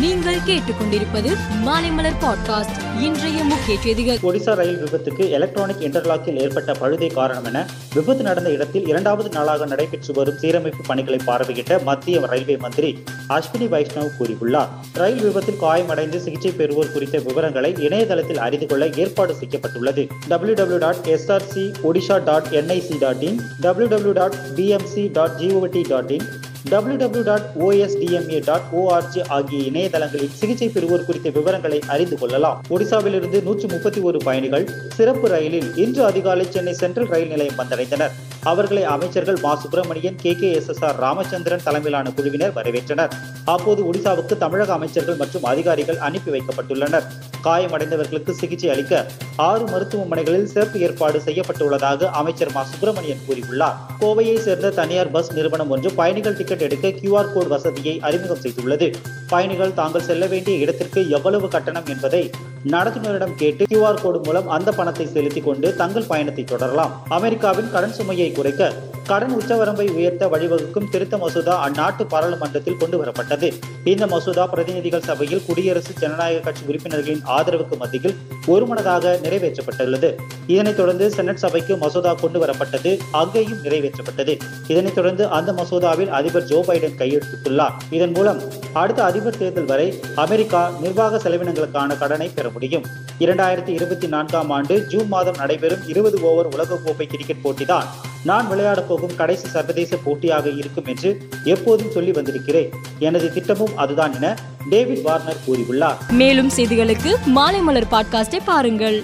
நீங்கள் கேட்டுக்கொண்டிருப்பது மாலைமலர் பாட்காஸ்ட். இன்றைய முக்கிய செய்திகள். ஒடிசா ரயில் விபத்துக்கு எலக்ட்ரானிக் இன்டர்லாக்கில் ஏற்பட்ட பழுதை காரணம் என விபத்து நடந்த இடத்தில் இரண்டாவது நாளாக நடைபெற்று வரும் சீரமைப்பு பணிகளை பார்வையிட்ட மத்திய ரயில்வே மந்திரி அஸ்வினி வைஷ்ணவ் கூறியுள்ளார். ரயில் விபத்தில் காயமடைந்து சிகிச்சை பெறுவோர் குறித்த விவரங்களை இணையதளத்தில் அறிந்து கொள்ள ஏற்பாடு செய்யப்பட்டுள்ளது. W W dot SRC Odisha dot NIC dot in W W dot BMC dot GOD dot in WDU dot OSDMA dot ORJ ஆகிய இணையதளங்களில் சிகிச்சை பெறுவோர் குறித்த விவரங்களை அறிந்து கொள்ளலாம். ஒடிசாவிலிருந்து நூற்று முப்பத்தி ஒரு பயணிகள் சிறப்பு ரயிலில் இன்று அதிகாலை சென்னை சென்ட்ரல் ரயில் நிலையம் வந்தடைந்தனர். அவர்களை அமைச்சர்கள் Ma. Subramanian K. K. S. S. R. Ramachandran தலைமையிலான குழுவினர் வரவேற்றனர். அப்போது ஒடிசாவுக்கு தமிழக அமைச்சர்கள் மற்றும் அதிகாரிகள் அனுப்பி வைக்கப்பட்டுள்ளனர். காயமடைந்தவர்களுக்கு சிகிச்சை அளிக்க ஆறு மருத்துவமனைகளில் சிறப்பு ஏற்பாடு செய்யப்பட்டுள்ளதாக அமைச்சர் மா. சுப்பிரமணியன் கூறியுள்ளார். கோவையை சேர்ந்த தனியார் பஸ் நிறுவனம் ஒன்று பயணிகள் டிக்கெட் எடுக்க கியூஆர் கோட் வசதியை அறிமுகம் செய்துள்ளது. பயணிகள் தாங்கள் செல்ல வேண்டிய இடத்திற்கு எவ்வளவு கட்டணம் என்பதை நடத்துனரிடம் கேட்டு கியூஆர் கோடு மூலம் அந்த பணத்தை செலுத்திக் கொண்டு தங்கள் பயணத்தை தொடரலாம். அமெரிக்காவின் கடன் சுமையை குறைக்க கடன் உச்சவரம்பை உயர்த்த வழிவகுக்கும் திருத்த மசோதா அந்நாட்டு பாராளுமன்றத்தில் கொண்டு வரப்பட்டது. இந்த மசோதா பிரதிநிதிகள் சபையில் குடியரசு ஜனநாயக கட்சி உறுப்பினர்களின் ஆதரவுக்கு மத்தியில் ஒருமனதாக நிறைவேற்றப்பட்டுள்ளது. இதனைத் தொடர்ந்து செனட் சபைக்கு மசோதா கொண்டு வரப்பட்டது அங்கேயும் நிறைவேற்றப்பட்டது. இதனைத் தொடர்ந்து அந்த மசோதாவில் அதிபர் ஜோ பைடன் கையெழுத்திட்டுள்ளார். இதன் மூலம் அடுத்த அதிபர் தேர்தல் வரை அமெரிக்கா நிர்வாக செலவினங்களுக்கான கடனை பெற முடியும். இரண்டாயிரத்தி இருபத்தி நான்காம் ஆண்டு ஜூன் மாதம் நடைபெறும் இருபது ஓவர் உலகக்கோப்பை கிரிக்கெட் போட்டிதான். நான் விளையாடப் போகும் கடைசி சர்வதேச போட்டியாக இருக்கும் என்று எப்போதும் சொல்லி வந்திருக்கிறேன். எனது திட்டமும் அதுதான் என டேவிட் வார்னர் கூறியுள்ளார். மேலும் செய்திகளுக்கு மாலைமலர் பாட்காஸ்டை பாருங்கள்.